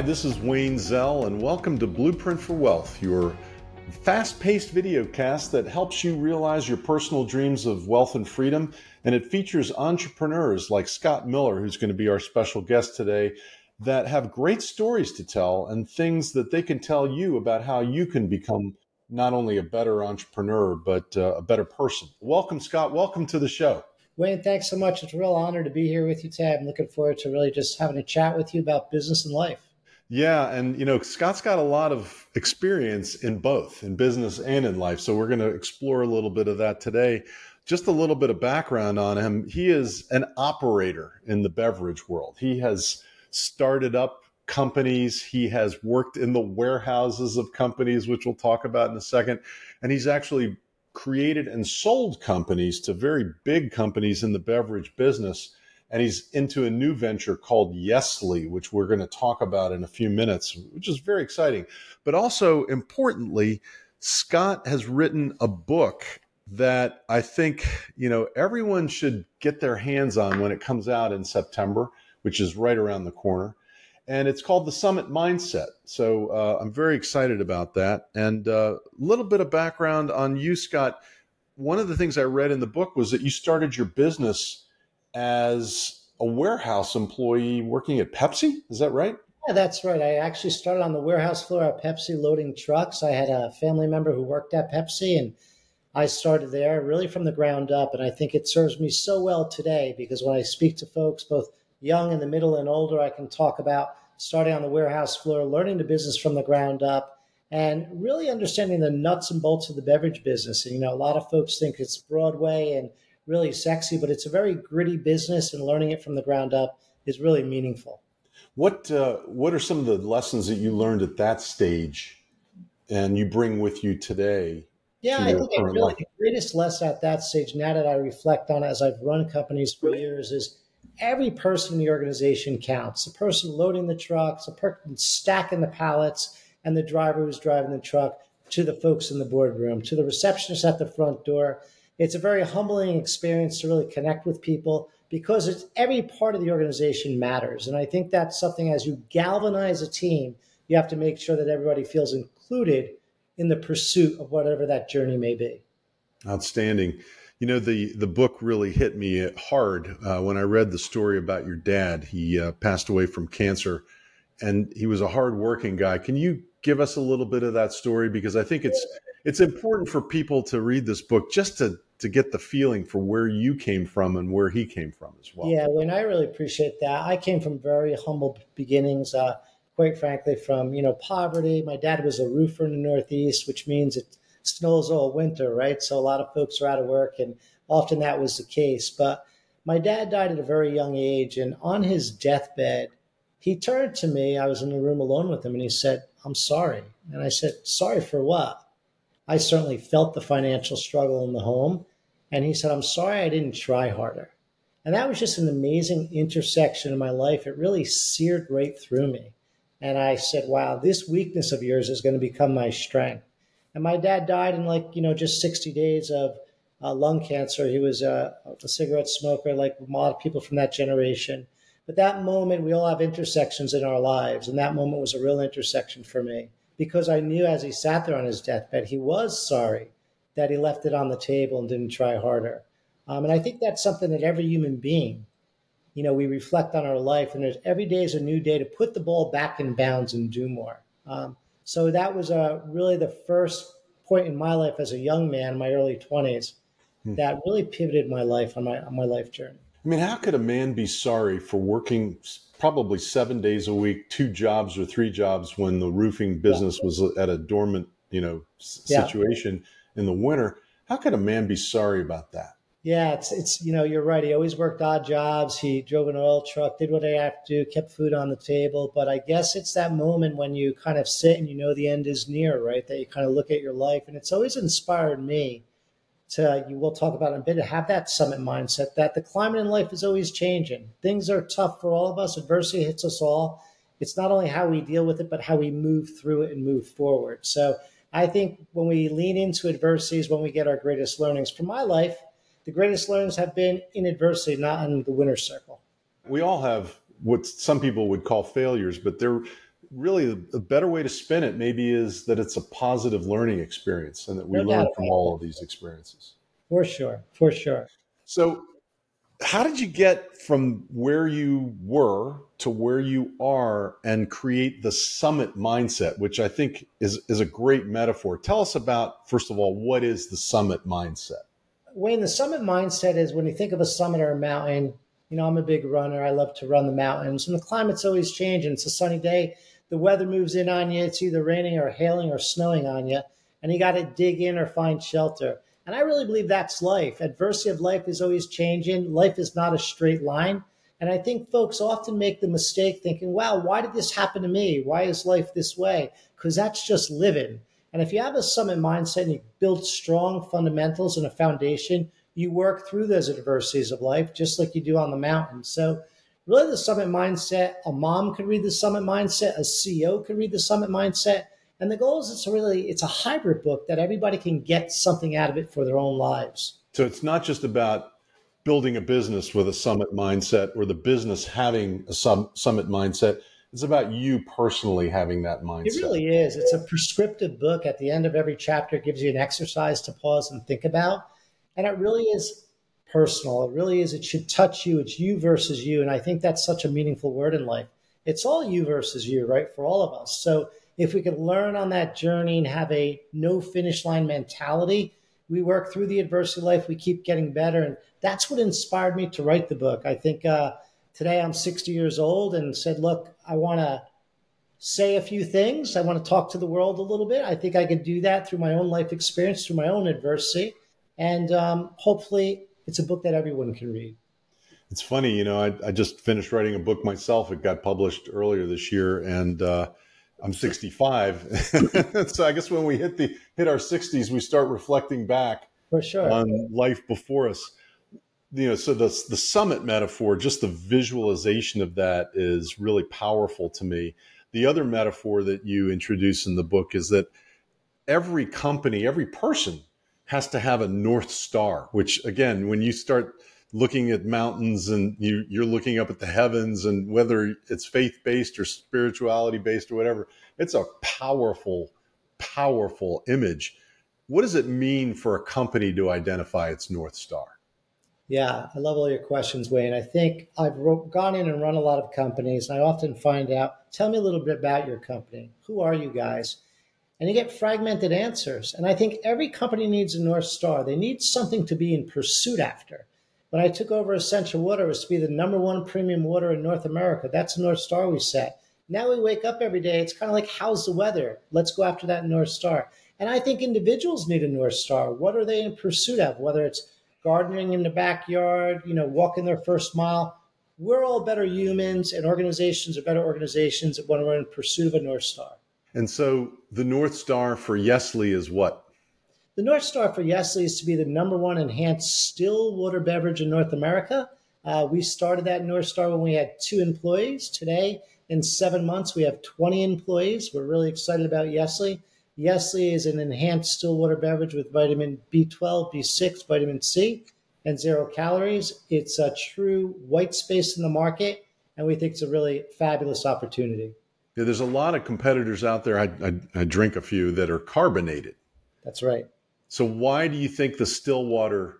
Hi, this is Wayne Zell, and welcome to Blueprint for Wealth, your fast paced video cast that helps you realize your personal dreams of wealth and freedom. And it features entrepreneurs like Scott Miller, who's going to be our special guest today, that have great stories to tell and things that they can tell you about how you can become not only a better entrepreneur, but uh, a better person. Welcome, Scott. Welcome to the show. Wayne, thanks so much. It's a real honor to be here with you today. I'm looking forward to really just having a chat with you about business and life. Yeah, and you know, Scott's got a lot of experience in both, in business and in life. So we're going to explore a little bit of that today. Just a little bit of background on him. He is an operator in the beverage world. He has started up companies. He has worked in the warehouses of companies, which we'll talk about in a second. And he's actually created and sold companies to very big companies in the beverage business. And he's into a new venture called Yesly, which we're going to talk about in a few minutes, which is very exciting. But also importantly, Scott has written a book that I think, you know, everyone should get their hands on when it comes out in September, which is right around the corner and it's called the Summit Mindset. So uh, I'm very excited about that. And a uh, little bit of background on you, Scott. One of the things I read in the book was that you started your business as a warehouse employee working at Pepsi. Is that right? Yeah, that's right. I actually started on the warehouse floor at Pepsi loading trucks. I had a family member who worked at Pepsi, and I started there really from the ground up. And I think it serves me so well today because when I speak to folks, both young and the middle and older, I can talk about starting on the warehouse floor, learning the business from the ground up, and really understanding the nuts and bolts of the beverage business. And, you know, a lot of folks think it's Broadway and really sexy, but it's a very gritty business, and learning it from the ground up is really meaningful. What uh, What are some of the lessons that you learned at that stage, and you bring with you today? Yeah, I think really life? the greatest lesson at that stage, now that I reflect on it as I've run companies for years, is every person in the organization counts. The person loading the trucks, the person stacking the pallets, and the driver who's driving the truck, to the folks in the boardroom, to the receptionist at the front door. It's a very humbling experience to really connect with people because it's every part of the organization matters. And I think that's something as you galvanize a team, you have to make sure that everybody feels included in the pursuit of whatever that journey may be. Outstanding. You know, the, the book really hit me hard uh, when I read the story about your dad. He uh, passed away from cancer and he was a hardworking guy. Can you give us a little bit of that story? Because I think it's, it's important for people to read this book just to, to get the feeling for where you came from and where he came from as well. Yeah, and I really appreciate that. I came from very humble beginnings. Uh, quite frankly, from you know poverty. My dad was a roofer in the Northeast, which means it snows all winter, right? So a lot of folks are out of work, and often that was the case. But my dad died at a very young age, and on his deathbed, he turned to me. I was in the room alone with him, and he said, I'm sorry. And I said, Sorry for what? I certainly felt the financial struggle in the home. And he said, I'm sorry I didn't try harder. And that was just an amazing intersection in my life. It really seared right through me. And I said, wow, this weakness of yours is going to become my strength. And my dad died in like, you know, just 60 days of uh, lung cancer. He was a, a cigarette smoker, like a lot of people from that generation. But that moment, we all have intersections in our lives. And that moment was a real intersection for me because I knew as he sat there on his deathbed, he was sorry that he left it on the table and didn't try harder. Um, and I think that's something that every human being, you know, we reflect on our life, and there's every day is a new day to put the ball back in bounds and do more. Um, so that was uh, really the first point in my life as a young man, my early 20s, hmm. that really pivoted my life on my on my life journey. I mean, how could a man be sorry for working probably seven days a week, two jobs or three jobs when the roofing business yeah. was at a dormant, you know, situation yeah. in the winter? How could a man be sorry about that? Yeah, it's it's you know you're right. He always worked odd jobs. He drove an oil truck, did what he had to do, kept food on the table. But I guess it's that moment when you kind of sit and you know the end is near, right? That you kind of look at your life, and it's always inspired me You will talk about in a bit have that summit mindset that the climate in life is always changing. Things are tough for all of us. Adversity hits us all. It's not only how we deal with it, but how we move through it and move forward. So I think when we lean into adversity is when we get our greatest learnings. From my life the greatest learnings have been in adversity, not in the winner's circle. We all have what some people would call failures, but they're really the better way to spin it maybe is that it's a positive learning experience and that we no learn from all of these experiences. For sure, for sure. So, how did you get from where you were to where you are and create the summit mindset, which I think is, is a great metaphor? Tell us about, first of all, what is the summit mindset? Wayne, the summit mindset is when you think of a summit or a mountain, you know, I'm a big runner. I love to run the mountains, and the climate's always changing. It's a sunny day. The weather moves in on you. It's either raining or hailing or snowing on you, and you got to dig in or find shelter. And I really believe that's life. Adversity of life is always changing. Life is not a straight line. And I think folks often make the mistake thinking, wow, why did this happen to me? Why is life this way? Because that's just living. And if you have a summit mindset and you build strong fundamentals and a foundation, you work through those adversities of life just like you do on the mountain. So, really, the summit mindset, a mom could read the summit mindset, a CEO could read the summit mindset. And the goal is it's really it's a hybrid book that everybody can get something out of it for their own lives. So it's not just about building a business with a summit mindset or the business having a summit mindset. It's about you personally having that mindset. It really is. It's a prescriptive book. At the end of every chapter, it gives you an exercise to pause and think about. And it really is personal. It really is. It should touch you. It's you versus you. And I think that's such a meaningful word in life. It's all you versus you, right? For all of us. So if we could learn on that journey and have a no finish line mentality, we work through the adversity life, we keep getting better. And that's what inspired me to write the book. I think uh, today I'm 60 years old and said, look, I want to say a few things. I want to talk to the world a little bit. I think I could do that through my own life experience, through my own adversity. And um, hopefully, it's a book that everyone can read. It's funny, you know, I, I, just finished writing a book myself. It got published earlier this year, and uh, I'm 65. so I guess when we hit the hit our 60s, we start reflecting back for sure on life before us. You know, so the the summit metaphor, just the visualization of that is really powerful to me. The other metaphor that you introduce in the book is that every company, every person has to have a north star which again when you start looking at mountains and you, you're looking up at the heavens and whether it's faith based or spirituality based or whatever it's a powerful powerful image. What does it mean for a company to identify its north star? Yeah i love all your questions wayne. I think i've gone in and run a lot of companies and i often find out tell me a little bit about your company. Who are you guys and you get fragmented answers. And I think every company needs a North Star. They need something to be in pursuit after. When I took over Essentia Water, it was to be the number one premium water in North America. That's the North Star we set. Now we wake up every day. It's kind of like, how's the weather? Let's go after that North Star. And I think individuals need a North Star. What are they in pursuit of? Whether it's gardening in the backyard, you know, walking their first mile. We're all better humans, and organizations are better organizations when we're in pursuit of a North Star. And so the North Star for Yesly is what? The North Star for Yesly is to be the number one enhanced still water beverage in North America. Uh, we started that North Star when we had two employees. Today, in seven months, we have 20 employees. We're really excited about Yesly. Yesly is an enhanced still water beverage with vitamin B12, B6, vitamin C, and zero calories. It's a true white space in the market, and we think it's a really fabulous opportunity. There's a lot of competitors out there. I, I, I drink a few that are carbonated. That's right. So why do you think the still water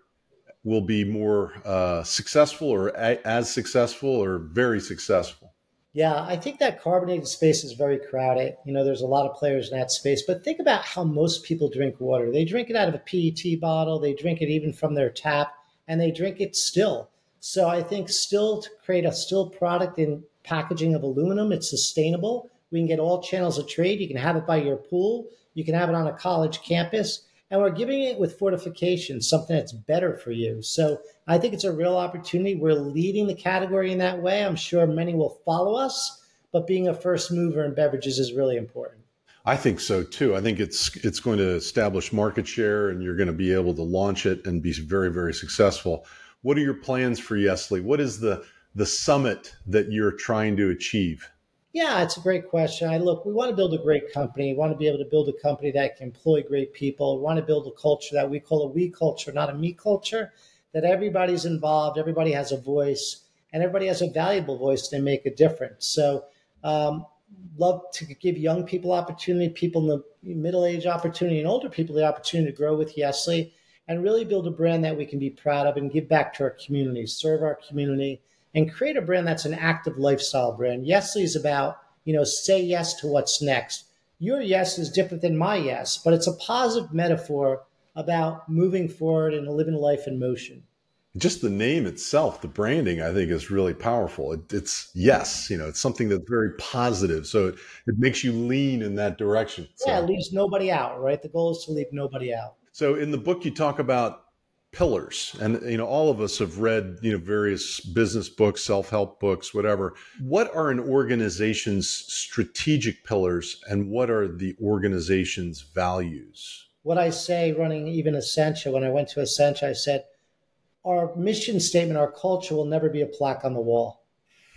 will be more uh, successful or a, as successful or very successful? Yeah, I think that carbonated space is very crowded. You know, there's a lot of players in that space, but think about how most people drink water. They drink it out of a PET bottle, they drink it even from their tap, and they drink it still. So I think still to create a still product in packaging of aluminum. It's sustainable. We can get all channels of trade. You can have it by your pool. You can have it on a college campus. And we're giving it with fortification, something that's better for you. So I think it's a real opportunity. We're leading the category in that way. I'm sure many will follow us, but being a first mover in beverages is really important. I think so too. I think it's it's going to establish market share, and you're going to be able to launch it and be very very successful. What are your plans for Yesly? What is the the summit that you're trying to achieve? Yeah, it's a great question. I look, we want to build a great company. We want to be able to build a company that can employ great people. We want to build a culture that we call a we culture, not a me culture, that everybody's involved, everybody has a voice, and everybody has a valuable voice to make a difference. So, um, love to give young people opportunity, people in the middle age opportunity, and older people the opportunity to grow with Yesly and really build a brand that we can be proud of and give back to our community, serve our community, and create a brand that's an active lifestyle brand. Yesly is about, you know, say yes to what's next. Your yes is different than my yes, but it's a positive metaphor about moving forward and living life in motion just the name itself, the branding, I think is really powerful. It, it's yes, you know, it's something that's very positive. So it, it makes you lean in that direction. Yeah, it leaves nobody out, right? The goal is to leave nobody out. So in the book, you talk about pillars and you know all of us have read you know various business books self-help books whatever what are an organization's strategic pillars and what are the organization's values what i say running even essentia when i went to essentia i said our mission statement, our culture will never be a plaque on the wall.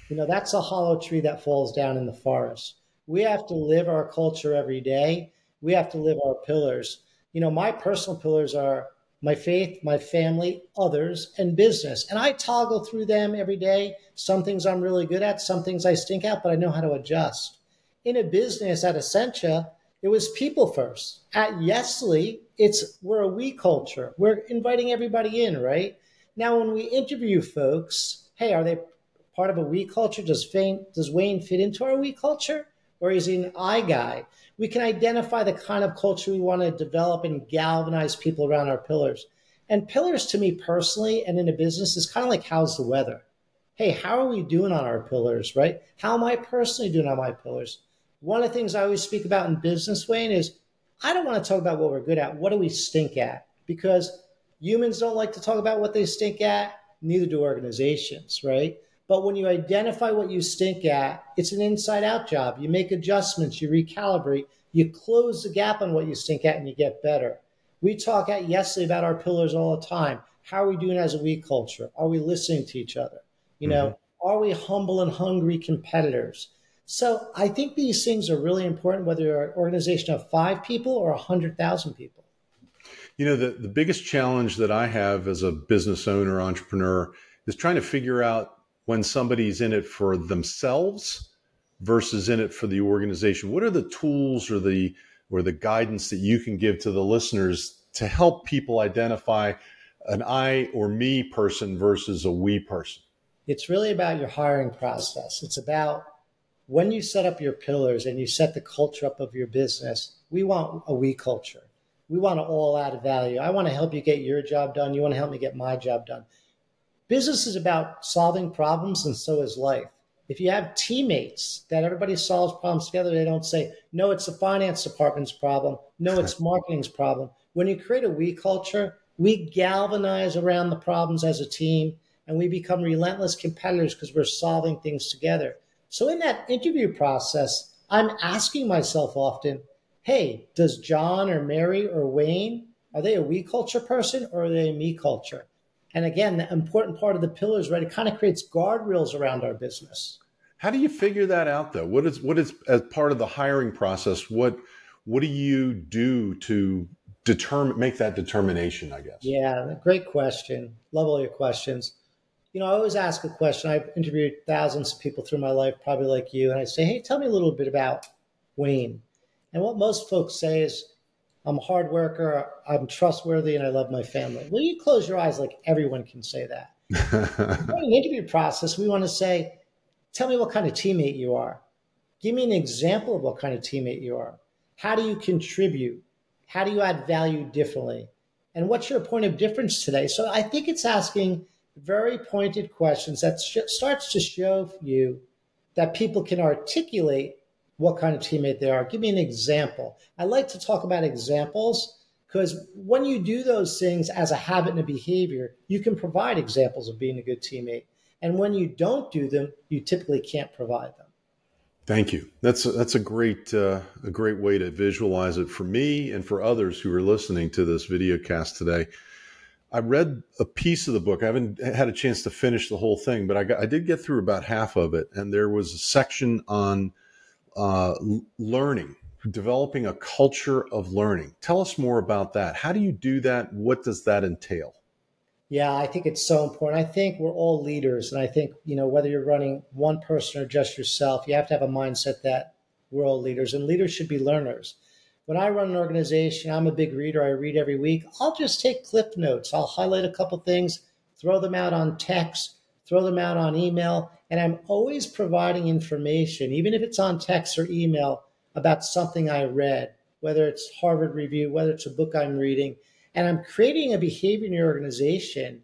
You know, that's a hollow tree that falls down in the forest. We have to live our culture every day. We have to live our pillars. You know, my personal pillars are my faith, my family, others, and business. And I toggle through them every day. Some things I'm really good at, some things I stink at, but I know how to adjust. In a business at Essentia, it was people first. At Yesly, it's we're a we culture. We're inviting everybody in, right? Now, when we interview folks, hey, are they part of a we culture? Does, Fane, does Wayne fit into our we culture? Or is he an I guy? We can identify the kind of culture we want to develop and galvanize people around our pillars. And pillars to me personally and in a business is kind of like how's the weather? Hey, how are we doing on our pillars, right? How am I personally doing on my pillars? One of the things I always speak about in business, Wayne, is I don't want to talk about what we're good at. What do we stink at? Because Humans don't like to talk about what they stink at, neither do organizations, right? But when you identify what you stink at, it's an inside out job. You make adjustments, you recalibrate, you close the gap on what you stink at, and you get better. We talk at Yesly about our pillars all the time. How are we doing as a we culture? Are we listening to each other? You know, mm-hmm. are we humble and hungry competitors? So I think these things are really important, whether you're an organization of five people or 100,000 people. You know, the, the biggest challenge that I have as a business owner, entrepreneur, is trying to figure out when somebody's in it for themselves versus in it for the organization. What are the tools or the or the guidance that you can give to the listeners to help people identify an I or me person versus a we person? It's really about your hiring process. It's about when you set up your pillars and you set the culture up of your business, we want a we culture we want to all add value. I want to help you get your job done. You want to help me get my job done. Business is about solving problems, and so is life. If you have teammates that everybody solves problems together, they don't say, no, it's the finance department's problem. No, it's marketing's problem. When you create a we culture, we galvanize around the problems as a team and we become relentless competitors because we're solving things together. So in that interview process, I'm asking myself often, hey, does John or Mary or Wayne, are they a we culture person or are they a me culture? And again, the important part of the pillars, right? It kind of creates guardrails around our business. How do you figure that out though? What is what is as part of the hiring process, what what do you do to determine make that determination, I guess? Yeah, great question. Love all your questions. You know, I always ask a question. I've interviewed thousands of people through my life, probably like you, and I say, hey, tell me a little bit about Wayne. And what most folks say is, I'm a hard worker, I'm trustworthy, and I love my family. Well, you close your eyes like everyone can say that. in an interview process, we want to say, tell me what kind of teammate you are. Give me an example of what kind of teammate you are. How do you contribute? How do you add value differently? And what's your point of difference today? So I think it's asking very pointed questions that sh- starts to show you that people can articulate what kind of teammate they are. Give me an example. I like to talk about examples because when you do those things as a habit and a behavior, you can provide examples of being a good teammate. And when you don't do them, you typically can't provide them. Thank you. That's a, that's a great uh, a great way to visualize it for me and for others who are listening to this video cast today. I read a piece of the book. I haven't had a chance to finish the whole thing, but I, got, I did get through about half of it, and there was a section on uh, learning, developing a culture of learning. Tell us more about that. How do you do that? What does that entail? Yeah, I think it's so important. I think we're all leaders. And I think, you know, whether you're running one person or just yourself, you have to have a mindset that we're all leaders, and leaders should be learners. When I run an organization, I'm a big reader. I read every week. I'll just take clip notes. I'll highlight a couple things, throw them out on text, throw them out on email, and I'm always providing information, even if it's on text or email, about something I read, whether it's Harvard Review, whether it's a book I'm reading. And I'm creating a behavior in your organization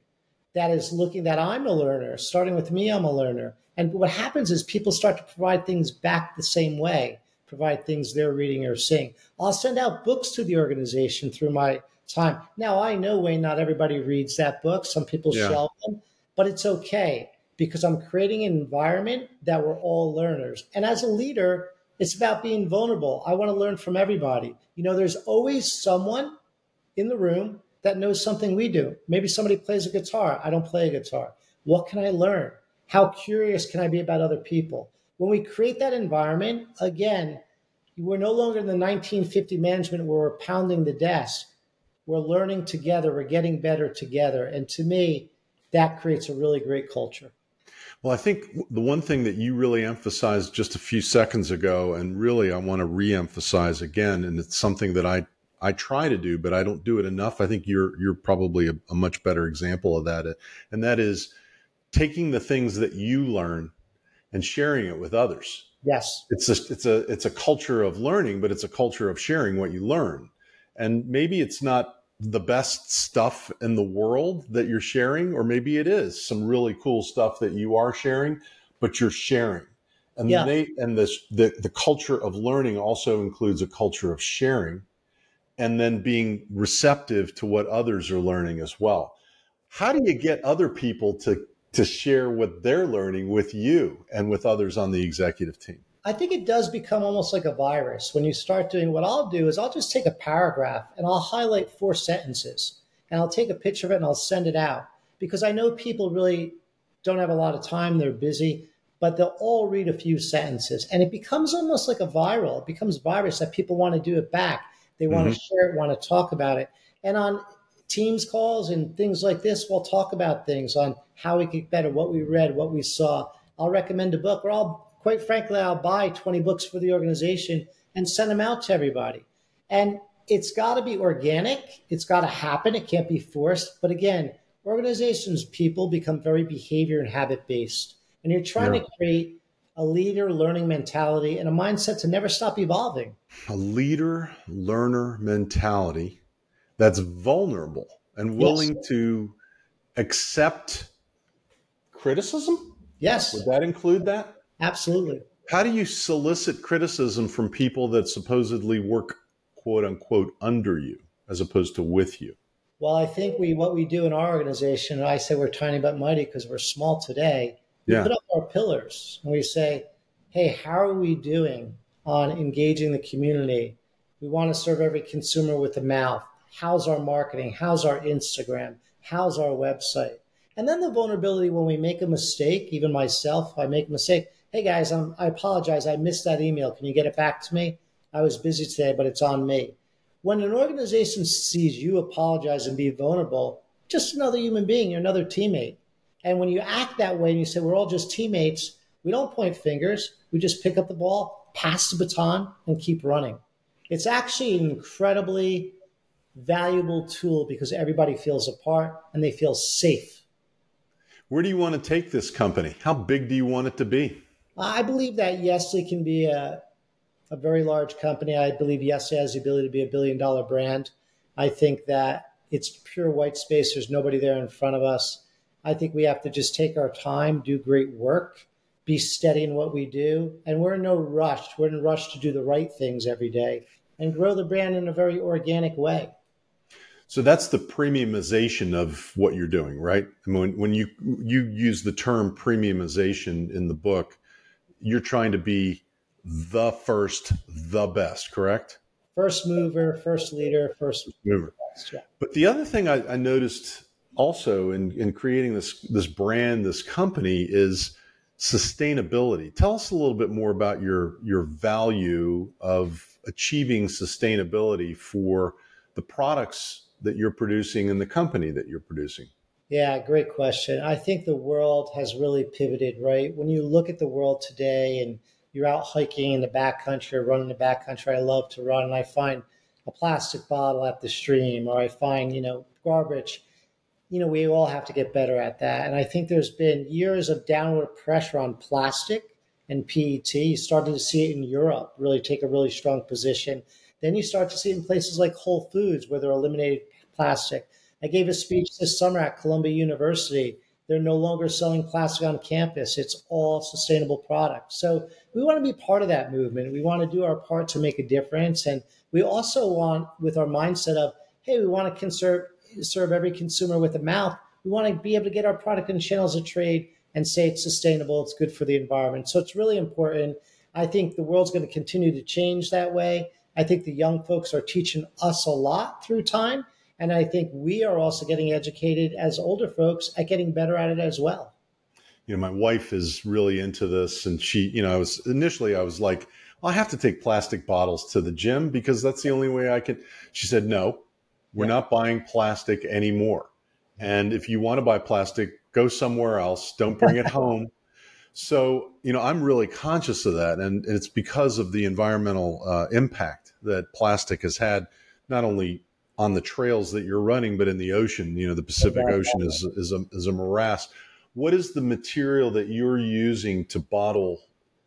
that is looking that I'm a learner. Starting with me, I'm a learner. And what happens is people start to provide things back the same way, provide things they're reading or seeing. I'll send out books to the organization through my time. Now I know Wayne, not everybody reads that book. Some people yeah. shelve them, but it's okay because I'm creating an environment that we're all learners. And as a leader, it's about being vulnerable. I want to learn from everybody. You know, there's always someone in the room that knows something we do. Maybe somebody plays a guitar. I don't play a guitar. What can I learn? How curious can I be about other people? When we create that environment, again, we're no longer in the 1950 management where we're pounding the desk. We're learning together, we're getting better together. And to me, that creates a really great culture. Well, I think the one thing that you really emphasized just a few seconds ago, and really I want to re-emphasize again, and it's something that I I try to do, but I don't do it enough. I think you're you're probably a, a much better example of that, uh, and that is taking the things that you learn and sharing it with others. Yes, it's a it's a it's a culture of learning, but it's a culture of sharing what you learn, and maybe it's not the best stuff in the world that you're sharing, or maybe it is some really cool stuff that you are sharing, but you're sharing. And yeah. they and this the, the culture of learning also includes a culture of sharing and then being receptive to what others are learning as well. How do you get other people to to share what they're learning with you and with others on the executive team? I think it does become almost like a virus when you start doing what I'll do is I'll just take a paragraph and I'll highlight four sentences and I'll take a picture of it and I'll send it out because I know people really don't have a lot of time, they're busy, but they'll all read a few sentences and it becomes almost like a viral. It becomes virus that people want to do it back. They want mm-hmm. to share it, want to talk about it. And on Teams calls and things like this, we'll talk about things on how we get better, what we read, what we saw. I'll recommend a book or I'll quite frankly, I'll buy 20 books for the organization and send them out to everybody. And it's got to be organic. It's got to happen. It can't be forced. But again, organizations, people become very behavior and habit based. And you're trying yeah. to create a leader learning mentality and a mindset to never stop evolving. A leader learner mentality that's vulnerable and willing yes. to accept criticism. Yes. Would that include that? Absolutely. How do you solicit criticism from people that supposedly work quote unquote under you as opposed to with you? Well, I think we what we do in our organization, and I say we're tiny but mighty because we're small today. We put up our pillars and we say, hey, how are we doing on engaging the community? We want to serve every consumer with a mouth. How's our marketing? How's our Instagram? How's our website? And then the vulnerability when we make a mistake, even myself, if I make a mistake, hey guys, I'm, I apologize. I missed that email. Can you get it back to me? I was busy today, but it's on me. When an organization sees you apologize and be vulnerable, just another human being, you're another teammate. And when you act that way and you say, we're all just teammates, we don't point fingers. We just pick up the ball, pass the baton, and keep running. It's actually an incredibly valuable tool because everybody feels a part and they feel safe. Where do you want to take this company? How big do you want it to be? I believe that Yesly can be a, a very large company. I believe Yesly has the ability to be a billion dollar brand. I think that it's pure white space. There's nobody there in front of us. I think we have to just take our time, do great work, be steady in what we do. And we're in no rush. We're in a rush to do the right things every day and grow the brand in a very organic way. So that's the premiumization of what you're doing, right? I mean, when, when you you use the term premiumization in the book, you're trying to be the first, the best, correct? First mover, first leader, first mover. yeah. But the other thing I, I noticed also in, in creating this this brand, this company is sustainability. Tell us a little bit more about your your value of achieving sustainability for the products that you're producing and the company that you're producing. Yeah, great question. I think the world has really pivoted, right? When you look at the world today and you're out hiking in the backcountry or running the backcountry. I love to run, and I find a plastic bottle at the stream, or I find you know garbage. You know, we all have to get better at that. And I think there's been years of downward pressure on plastic and PET. You started to see it in Europe really take a really strong position. Then you start to see it in places like Whole Foods where they're eliminating plastic. I gave a speech this summer at Columbia University. They're no longer selling plastic on campus. It's all sustainable products. So we want to be part of that movement. We want to do our part to make a difference. And we also want, with our mindset of, hey, we want to conserve, serve every consumer with a mouth, we want to be able to get our product in channels of trade and say it's sustainable, it's good for the environment. So it's really important. I think the world's going to continue to change that way. I think the young folks are teaching us a lot through time. And I think we are also getting educated as older folks at getting better at it as well. You know, my wife is really into this. And she, you know, I was initially, I was like, well, I have to take plastic bottles to the gym because that's the only way I can. She said, no, we're yeah. not buying plastic anymore. And if you want to buy plastic, go somewhere else. Don't bring it home. So, you know, I'm really conscious of that. And it's because of the environmental uh, impact that plastic has had, not only on the trails that you're running, but in the ocean. You know, the Pacific Ocean is, is, a, is a morass. What is the material that you're using to bottle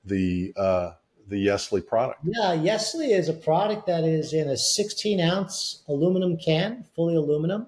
the, uh, the Yesly product? Yeah, Yesly is a product that is in a 16 ounce aluminum can, fully aluminum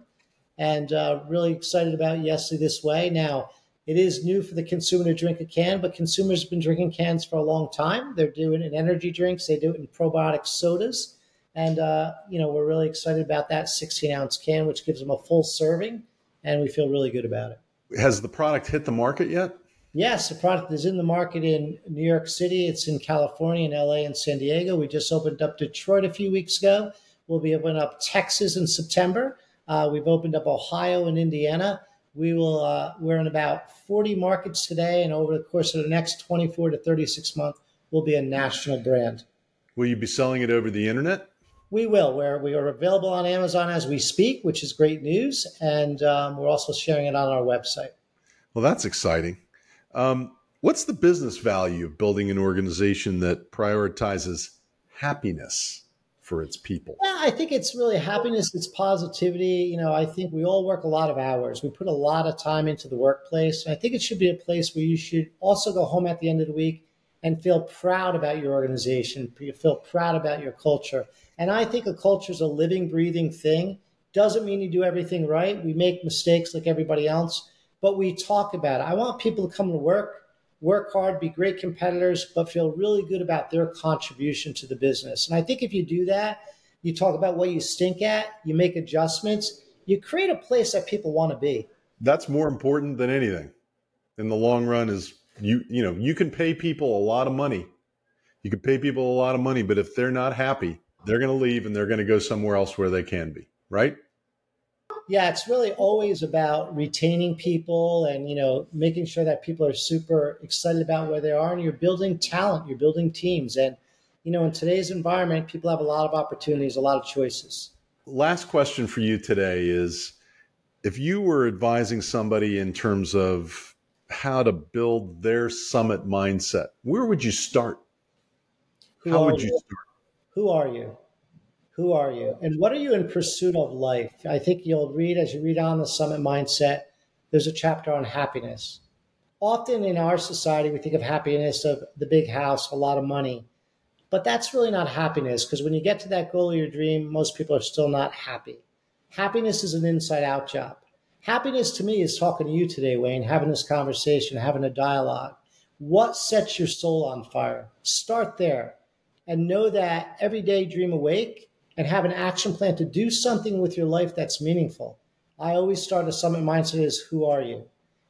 and uh, really excited about Yesly this way. Now, it is new for the consumer to drink a can, but consumers have been drinking cans for a long time. They're doing it in energy drinks, they do it in probiotic sodas. And, uh, you know, we're really excited about that 16 ounce can, which gives them a full serving, and we feel really good about it. Has the product hit the market yet? Yes, the product is in the market in New York City. It's in California, in LA, and San Diego. We just opened up Detroit a few weeks ago. We'll be opening up Texas in September. Uh, we've opened up Ohio and Indiana. We will. Uh, we're in about 40 markets today, and over the course of the next 24 to 36 months, we'll be a national brand. Will you be selling it over the internet? We will. Where we are available on Amazon as we speak, which is great news, and um, we're also sharing it on our website. Well, that's exciting. Um, what's the business value of building an organization that prioritizes happiness? for its people? Yeah, I think it's really happiness, it's positivity. You know, I think we all work a lot of hours. We put a lot of time into the workplace. I think it should be a place where you should also go home at the end of the week and feel proud about your organization, you feel proud about your culture. And I think a culture is a living, breathing thing. Doesn't mean you do everything right. We make mistakes like everybody else, but we talk about it. I want people to come to work work hard, be great competitors, but feel really good about their contribution to the business. And I think if you do that, you talk about what you stink at, you make adjustments, you create a place that people want to be. That's more important than anything in the long run is you you know, you can pay people a lot of money. You can pay people a lot of money, but if they're not happy, they're going to leave and they're going to go somewhere else where they can be, right? yeah, it's really always about retaining people and you know making sure that people are super excited about where they are, and you're building talent, you're building teams, and you know in today's environment, people have a lot of opportunities, a lot of choices. Last question for you today is: if you were advising somebody in terms of how to build their summit mindset, where would you start? Who how would you, you start? Who are you? Who are you? And what are you in pursuit of life? I think you'll read as you read on the Summit Mindset, there's a chapter on happiness. Often in our society, we think of happiness of the big house, a lot of money. But that's really not happiness because when you get to that goal of your dream, most people are still not happy. Happiness is an inside out job. Happiness to me is talking to you today, Wayne, having this conversation, having a dialogue. What sets your soul on fire? Start there and know that every day dream awake and have an action plan to do something with your life that's meaningful. I always start a summit mindset is who are you?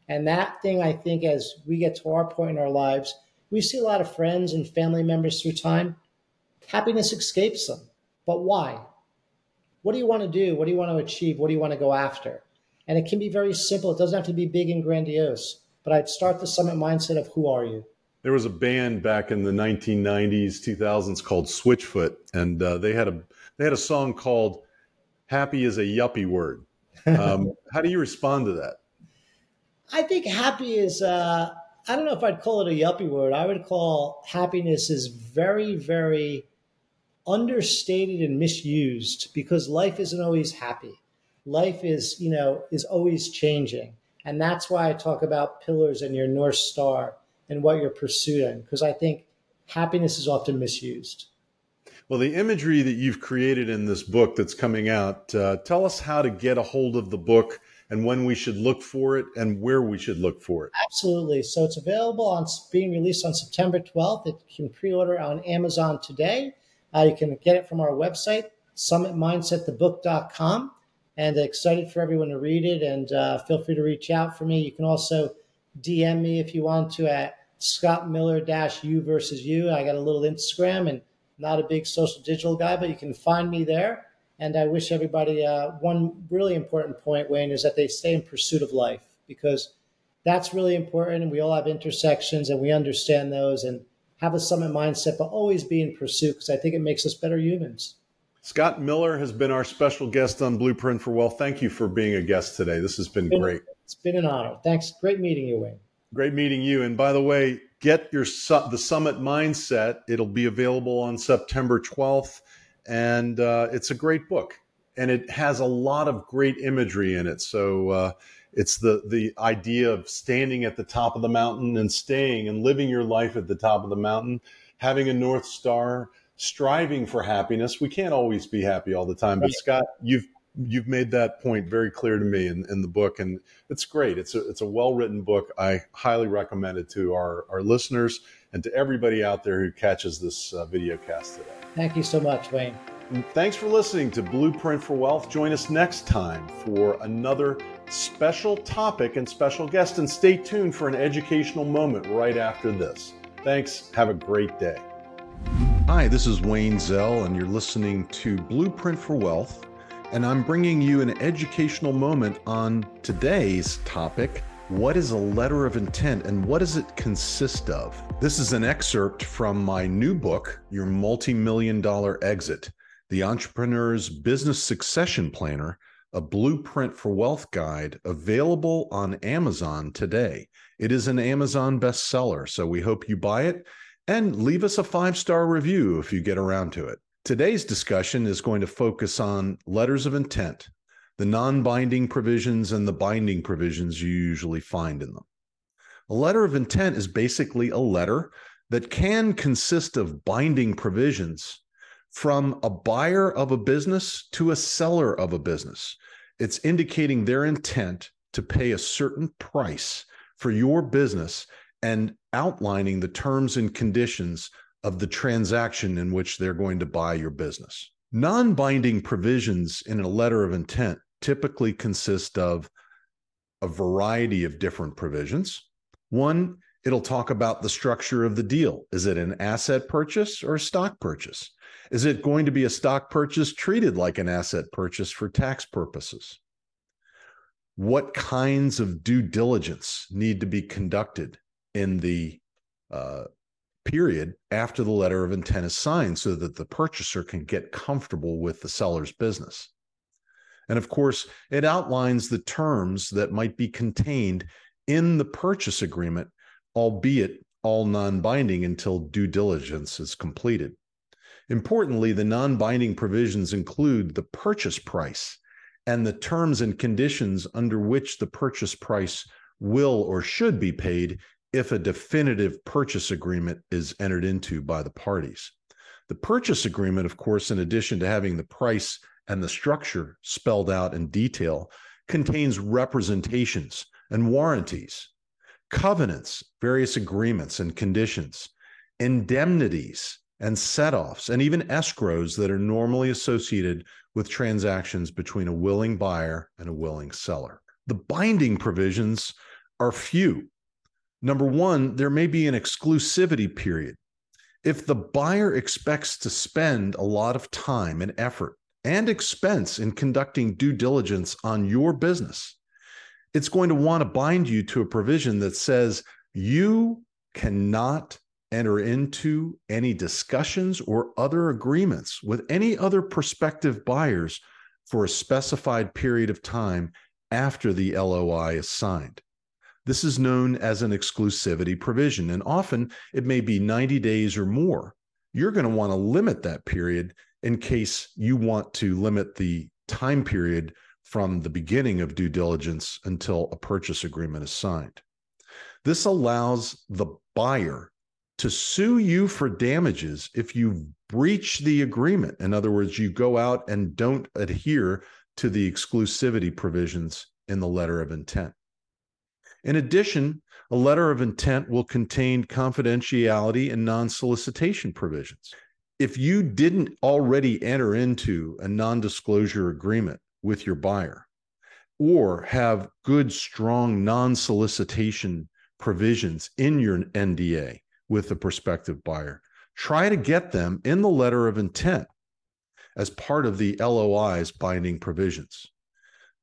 And that thing, I think, as we get to our point in our lives, we see a lot of friends and family members through time. Happiness escapes them. But why? What do you want to do? What do you want to achieve? What do you want to go after? And it can be very simple. It doesn't have to be big and grandiose. But I'd start the summit mindset of who are you? There was a band back in the 1990s, 2000s called Switchfoot, and uh, they had a they had a song called "Happy is a Yuppie Word." Um, how do you respond to that? I think happy is uh, I don't know if I'd call it a yuppie word. I would call happiness is very, very understated and misused because life isn't always happy. Life is, you know, is always changing. And that's why I talk about pillars and your North Star and what you're pursuing, because I think happiness is often misused. Well, the imagery that you've created in this book that's coming out, uh, tell us how to get a hold of the book and when we should look for it and where we should look for it. Absolutely. So it's available on being released on September 12th. It can pre-order on Amazon today. Uh, you can get it from our website, summitmindsetthebook.com. And excited for everyone to read it. And uh, feel free to reach out for me. You can also DM me if you want to at Scott Miller dash you versus you. I got a little Instagram and not a big social digital guy, but you can find me there. And I wish everybody uh, one really important point, Wayne, is that they stay in pursuit of life because that's really important. And we all have intersections and we understand those and have a summit mindset, but always be in pursuit because I think it makes us better humans. Scott Miller has been our special guest on Blueprint for Wealth. Thank you for being a guest today. This has been, it's been great. It's been an honor. Thanks. Great meeting you, Wayne. Great meeting you. And by the way, get your the summit mindset. It'll be available on September 12th, and uh, it's a great book, and it has a lot of great imagery in it. So uh, it's the the idea of standing at the top of the mountain and staying and living your life at the top of the mountain, having a north star striving for happiness. We can't always be happy all the time, but Scott, you've you've made that point very clear to me in, in the book, and it's great. It's a it's a well written book. I highly recommend it to our our listeners and to everybody out there who catches this uh, video cast today. Thank you so much, Wayne. And thanks for listening to Blueprint for Wealth. Join us next time for another special topic and special guest, and stay tuned for an educational moment right after this. Thanks. Have a great day. Hi, this is Wayne Zell, and you're listening to Blueprint for Wealth. And I'm bringing you an educational moment on today's topic What is a letter of intent and what does it consist of? This is an excerpt from my new book, Your Multi Million Dollar Exit The Entrepreneur's Business Succession Planner, a blueprint for wealth guide available on Amazon today. It is an Amazon bestseller, so we hope you buy it and leave us a five star review if you get around to it. Today's discussion is going to focus on letters of intent, the non binding provisions and the binding provisions you usually find in them. A letter of intent is basically a letter that can consist of binding provisions from a buyer of a business to a seller of a business. It's indicating their intent to pay a certain price for your business and outlining the terms and conditions of the transaction in which they're going to buy your business. Non binding provisions in a letter of intent typically consist of a variety of different provisions. One, it'll talk about the structure of the deal. Is it an asset purchase or a stock purchase? Is it going to be a stock purchase treated like an asset purchase for tax purposes? What kinds of due diligence need to be conducted in the uh, period after the letter of intent is signed so that the purchaser can get comfortable with the seller's business. And of course, it outlines the terms that might be contained in the purchase agreement, albeit all non binding until due diligence is completed. Importantly, the non binding provisions include the purchase price and the terms and conditions under which the purchase price will or should be paid if a definitive purchase agreement is entered into by the parties. The purchase agreement, of course, in addition to having the price and the structure spelled out in detail, contains representations and warranties, covenants, various agreements and conditions, indemnities and set offs, and even escrows that are normally associated with transactions between a willing buyer and a willing seller. The binding provisions are few Number one, there may be an exclusivity period. If the buyer expects to spend a lot of time and effort and expense in conducting due diligence on your business, it's going to want to bind you to a provision that says you cannot enter into any discussions or other agreements with any other prospective buyers for a specified period of time after the LOI is signed. This is known as an exclusivity provision, and often it may be 90 days or more. You're going to want to limit that period in case you want to limit the time period from the beginning of due diligence until a purchase agreement is signed. This allows the buyer to sue you for damages if you breach the agreement. In other words, you go out and don't adhere to the exclusivity provisions in the letter of intent. In addition, a letter of intent will contain confidentiality and non solicitation provisions. If you didn't already enter into a non disclosure agreement with your buyer or have good, strong non solicitation provisions in your NDA with the prospective buyer, try to get them in the letter of intent as part of the LOI's binding provisions.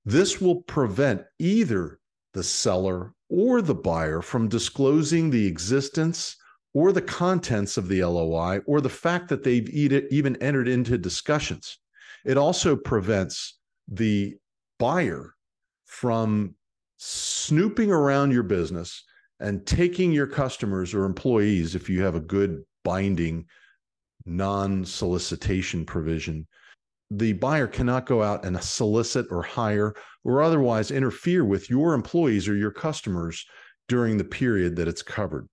This will prevent either the seller or the buyer from disclosing the existence or the contents of the LOI or the fact that they've even entered into discussions. It also prevents the buyer from snooping around your business and taking your customers or employees, if you have a good binding non solicitation provision, the buyer cannot go out and solicit or hire or otherwise interfere with your employees or your customers during the period that it's covered.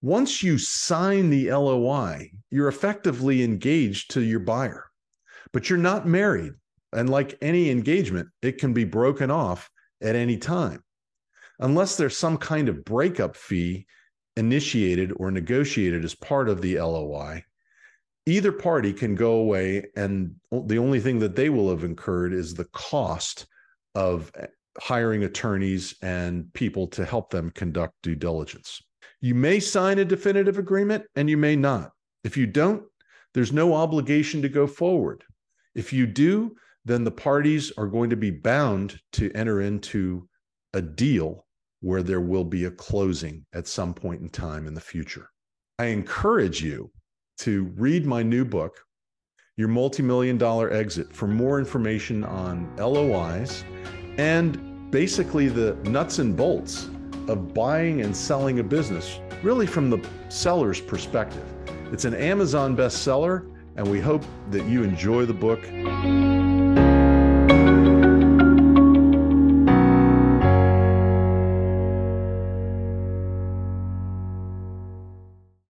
Once you sign the LOI, you're effectively engaged to your buyer, but you're not married. And like any engagement, it can be broken off at any time. Unless there's some kind of breakup fee initiated or negotiated as part of the LOI, either party can go away and the only thing that they will have incurred is the cost of eh, hiring attorneys and people to help them conduct due diligence. You may sign a definitive agreement and you may not. If you don't, there's no obligation to go forward. If you do, then the parties are going to be bound to enter into a deal where there will be a closing at some point in time in the future. I encourage you to read my new book, Your Multimillion Dollar Exit, for more information on LOIs and basically the nuts and bolts of buying and selling a business, really from the seller's perspective. It's an Amazon bestseller, and we hope that you enjoy the book.